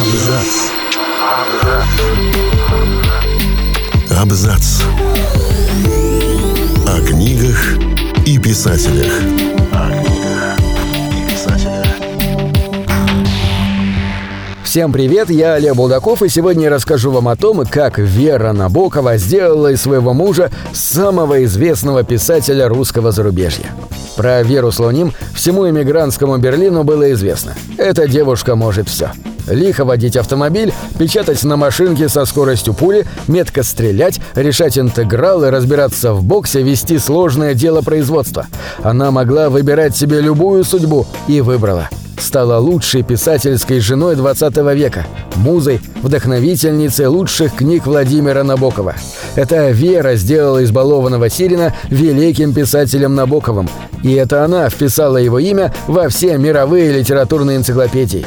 Абзац. Абзац. О книгах и писателях. Всем привет, я Олег Булдаков, и сегодня я расскажу вам о том, как Вера Набокова сделала из своего мужа самого известного писателя русского зарубежья. Про Веру Слоним всему эмигрантскому Берлину было известно. Эта девушка может все. Лихо водить автомобиль, печатать на машинке со скоростью пули, метко стрелять, решать интегралы, разбираться в боксе, вести сложное дело производства. Она могла выбирать себе любую судьбу и выбрала – стала лучшей писательской женой 20 века, музой, вдохновительницей лучших книг Владимира Набокова. Эта Вера сделала избалованного Сирина великим писателем Набоковым, и это она вписала его имя во все мировые литературные энциклопедии.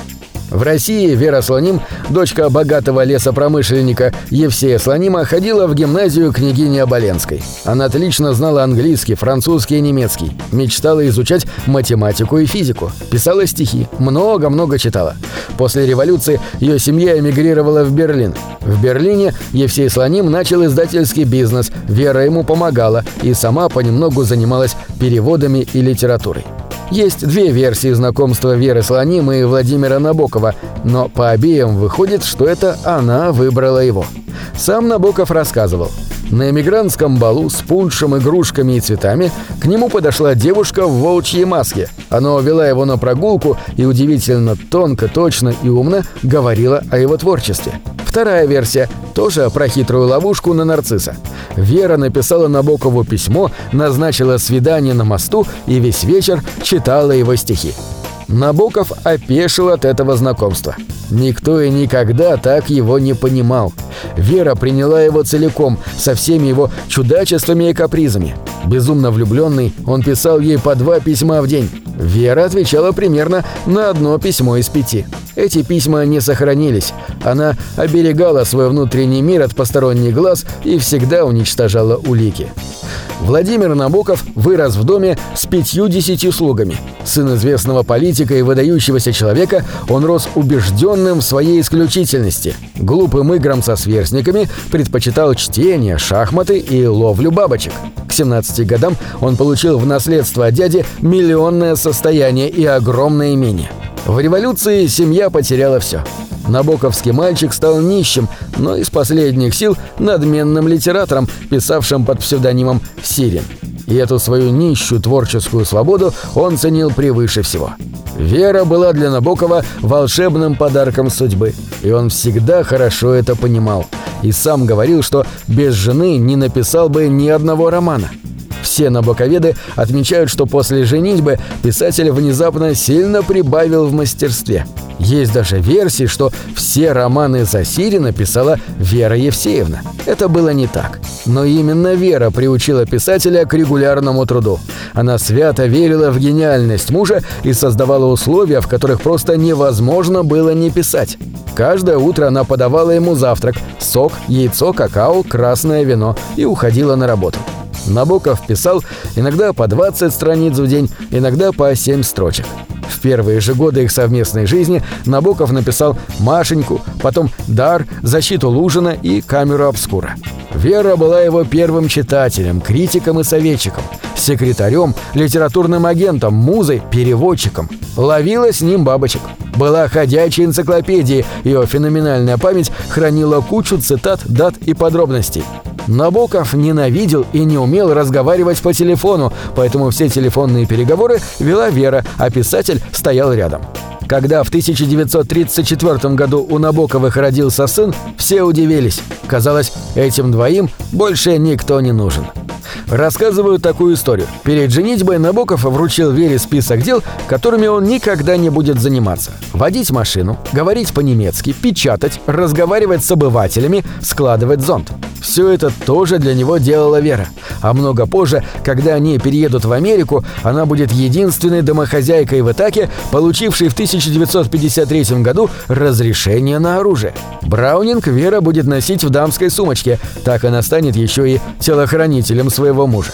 В России Вера Слоним, дочка богатого лесопромышленника Евсея Слонима, ходила в гимназию княгини Оболенской. Она отлично знала английский, французский и немецкий, мечтала изучать математику и физику, писала стихи, много-много читала. После революции ее семья эмигрировала в Берлин. В Берлине Евсей Слоним начал издательский бизнес, Вера ему помогала и сама понемногу занималась переводами и литературой. Есть две версии знакомства Веры Слоним и Владимира Набокова, но по обеим выходит, что это она выбрала его. Сам Набоков рассказывал. На эмигрантском балу с пуншем, игрушками и цветами к нему подошла девушка в волчьей маске. Она увела его на прогулку и удивительно тонко, точно и умно говорила о его творчестве. Вторая версия тоже про хитрую ловушку на нарцисса. Вера написала Набокову письмо, назначила свидание на мосту и весь вечер читала его стихи. Набоков опешил от этого знакомства. Никто и никогда так его не понимал. Вера приняла его целиком, со всеми его чудачествами и капризами. Безумно влюбленный, он писал ей по два письма в день. Вера отвечала примерно на одно письмо из пяти. Эти письма не сохранились. Она оберегала свой внутренний мир от посторонних глаз и всегда уничтожала улики. Владимир Набоков вырос в доме с пятью-десятью слугами. Сын известного политика и выдающегося человека, он рос убежденным в своей исключительности. Глупым играм со сверстниками предпочитал чтение, шахматы и ловлю бабочек. К 17 годам он получил в наследство от дяди миллионное состояние и огромное имение. В революции семья потеряла все. Набоковский мальчик стал нищим, но из последних сил надменным литератором, писавшим под псевдонимом Сирин. И эту свою нищую творческую свободу он ценил превыше всего. Вера была для Набокова волшебным подарком судьбы, и он всегда хорошо это понимал. И сам говорил, что без жены не написал бы ни одного романа – все набоковеды отмечают, что после женитьбы писатель внезапно сильно прибавил в мастерстве. Есть даже версии, что все романы Засирина писала Вера Евсеевна. Это было не так. Но именно Вера приучила писателя к регулярному труду. Она свято верила в гениальность мужа и создавала условия, в которых просто невозможно было не писать. Каждое утро она подавала ему завтрак – сок, яйцо, какао, красное вино и уходила на работу. Набоков писал иногда по 20 страниц в день, иногда по 7 строчек. В первые же годы их совместной жизни Набоков написал «Машеньку», потом «Дар», «Защиту Лужина» и «Камеру обскура». Вера была его первым читателем, критиком и советчиком, секретарем, литературным агентом, музой, переводчиком. Ловила с ним бабочек. Была ходячей энциклопедией, ее феноменальная память хранила кучу цитат, дат и подробностей. Набоков ненавидел и не умел разговаривать по телефону, поэтому все телефонные переговоры вела Вера, а писатель стоял рядом. Когда в 1934 году у Набоковых родился сын, все удивились. Казалось, этим двоим больше никто не нужен. Рассказываю такую историю. Перед женитьбой Набоков вручил Вере список дел, которыми он никогда не будет заниматься. Водить машину, говорить по-немецки, печатать, разговаривать с обывателями, складывать зонт. Все это тоже для него делала Вера. А много позже, когда они переедут в Америку, она будет единственной домохозяйкой в Итаке, получившей в 1953 году разрешение на оружие. Браунинг Вера будет носить в дамской сумочке, так она станет еще и телохранителем своего мужа.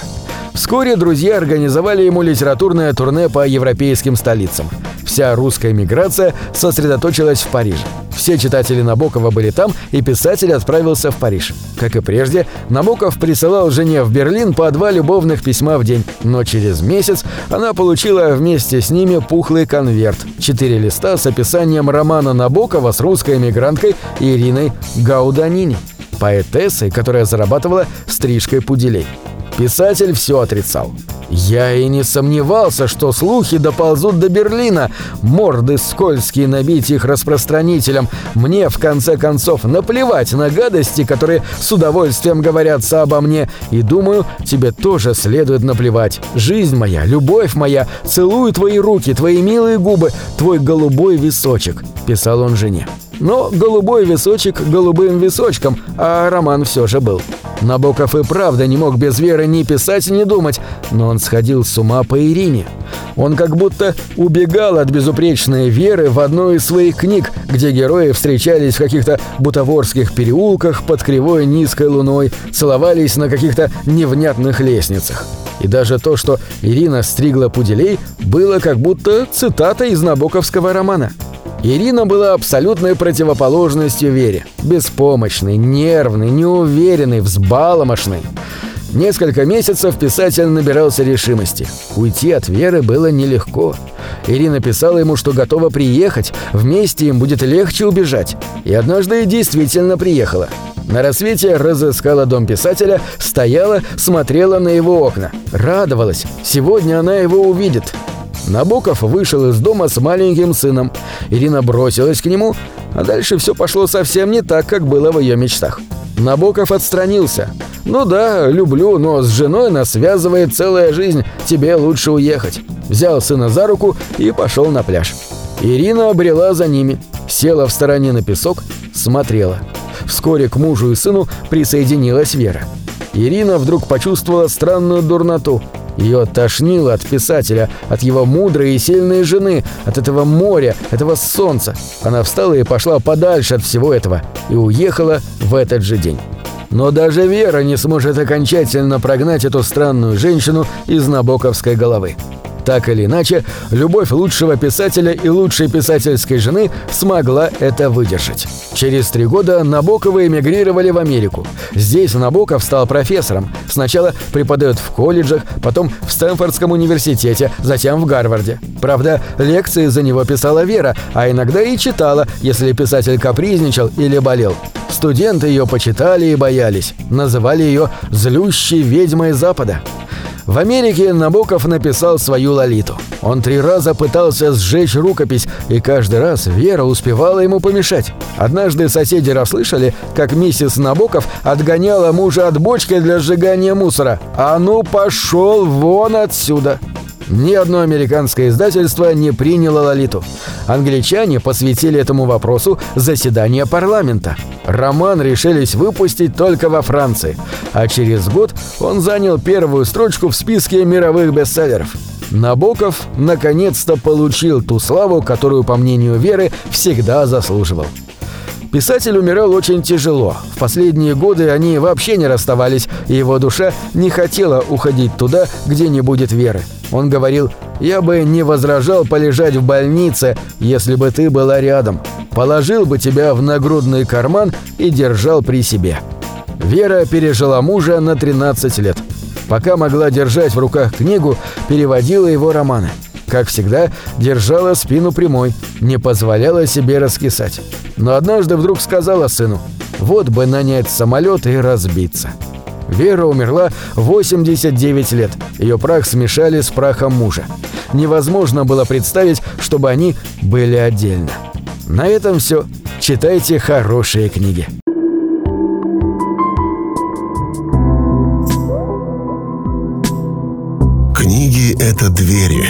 Вскоре друзья организовали ему литературное турне по европейским столицам. Вся русская миграция сосредоточилась в Париже. Все читатели Набокова были там, и писатель отправился в Париж. Как и прежде, Набоков присылал жене в Берлин по два любовных письма в день, но через месяц она получила вместе с ними пухлый конверт, четыре листа с описанием романа Набокова с русской эмигранткой Ириной Гауданини, поэтессой, которая зарабатывала стрижкой пуделей. Писатель все отрицал. Я и не сомневался, что слухи доползут до Берлина. Морды скользкие набить их распространителям. Мне, в конце концов, наплевать на гадости, которые с удовольствием говорятся обо мне. И думаю, тебе тоже следует наплевать. Жизнь моя, любовь моя, целую твои руки, твои милые губы, твой голубой височек», — писал он жене. Но голубой височек голубым височком, а роман все же был. Набоков и правда не мог без Веры ни писать, ни думать, но он сходил с ума по Ирине. Он как будто убегал от безупречной Веры в одной из своих книг, где герои встречались в каких-то бутаворских переулках под кривой низкой луной, целовались на каких-то невнятных лестницах. И даже то, что Ирина стригла пуделей, было как будто цитата из набоковского романа – Ирина была абсолютной противоположностью Вере. Беспомощной, нервной, неуверенной, взбаломошной. Несколько месяцев писатель набирался решимости. Уйти от Веры было нелегко. Ирина писала ему, что готова приехать, вместе им будет легче убежать. И однажды действительно приехала. На рассвете разыскала дом писателя, стояла, смотрела на его окна. Радовалась. Сегодня она его увидит. Набоков вышел из дома с маленьким сыном. Ирина бросилась к нему, а дальше все пошло совсем не так, как было в ее мечтах. Набоков отстранился. «Ну да, люблю, но с женой нас связывает целая жизнь, тебе лучше уехать». Взял сына за руку и пошел на пляж. Ирина обрела за ними, села в стороне на песок, смотрела. Вскоре к мужу и сыну присоединилась Вера. Ирина вдруг почувствовала странную дурноту – ее тошнило от писателя, от его мудрой и сильной жены, от этого моря, этого солнца. Она встала и пошла подальше от всего этого и уехала в этот же день. Но даже Вера не сможет окончательно прогнать эту странную женщину из Набоковской головы. Так или иначе, любовь лучшего писателя и лучшей писательской жены смогла это выдержать. Через три года Набоковы эмигрировали в Америку. Здесь Набоков стал профессором. Сначала преподает в колледжах, потом в Стэнфордском университете, затем в Гарварде. Правда, лекции за него писала Вера, а иногда и читала, если писатель капризничал или болел. Студенты ее почитали и боялись. Называли ее «злющей ведьмой Запада». В Америке Набоков написал свою «Лолиту». Он три раза пытался сжечь рукопись, и каждый раз Вера успевала ему помешать. Однажды соседи расслышали, как миссис Набоков отгоняла мужа от бочки для сжигания мусора. «А ну, пошел вон отсюда!» Ни одно американское издательство не приняло Лолиту. Англичане посвятили этому вопросу заседание парламента. Роман решились выпустить только во Франции, а через год он занял первую строчку в списке мировых бестселлеров. Набоков наконец-то получил ту славу, которую, по мнению Веры, всегда заслуживал. Писатель умирал очень тяжело. В последние годы они вообще не расставались, и его душа не хотела уходить туда, где не будет веры. Он говорил, «Я бы не возражал полежать в больнице, если бы ты была рядом. Положил бы тебя в нагрудный карман и держал при себе». Вера пережила мужа на 13 лет. Пока могла держать в руках книгу, переводила его романы. Как всегда, держала спину прямой, не позволяла себе раскисать. Но однажды вдруг сказала сыну, «Вот бы нанять самолет и разбиться». Вера умерла в 89 лет. Ее прах смешали с прахом мужа. Невозможно было представить, чтобы они были отдельно. На этом все. Читайте хорошие книги. Книги — это двери,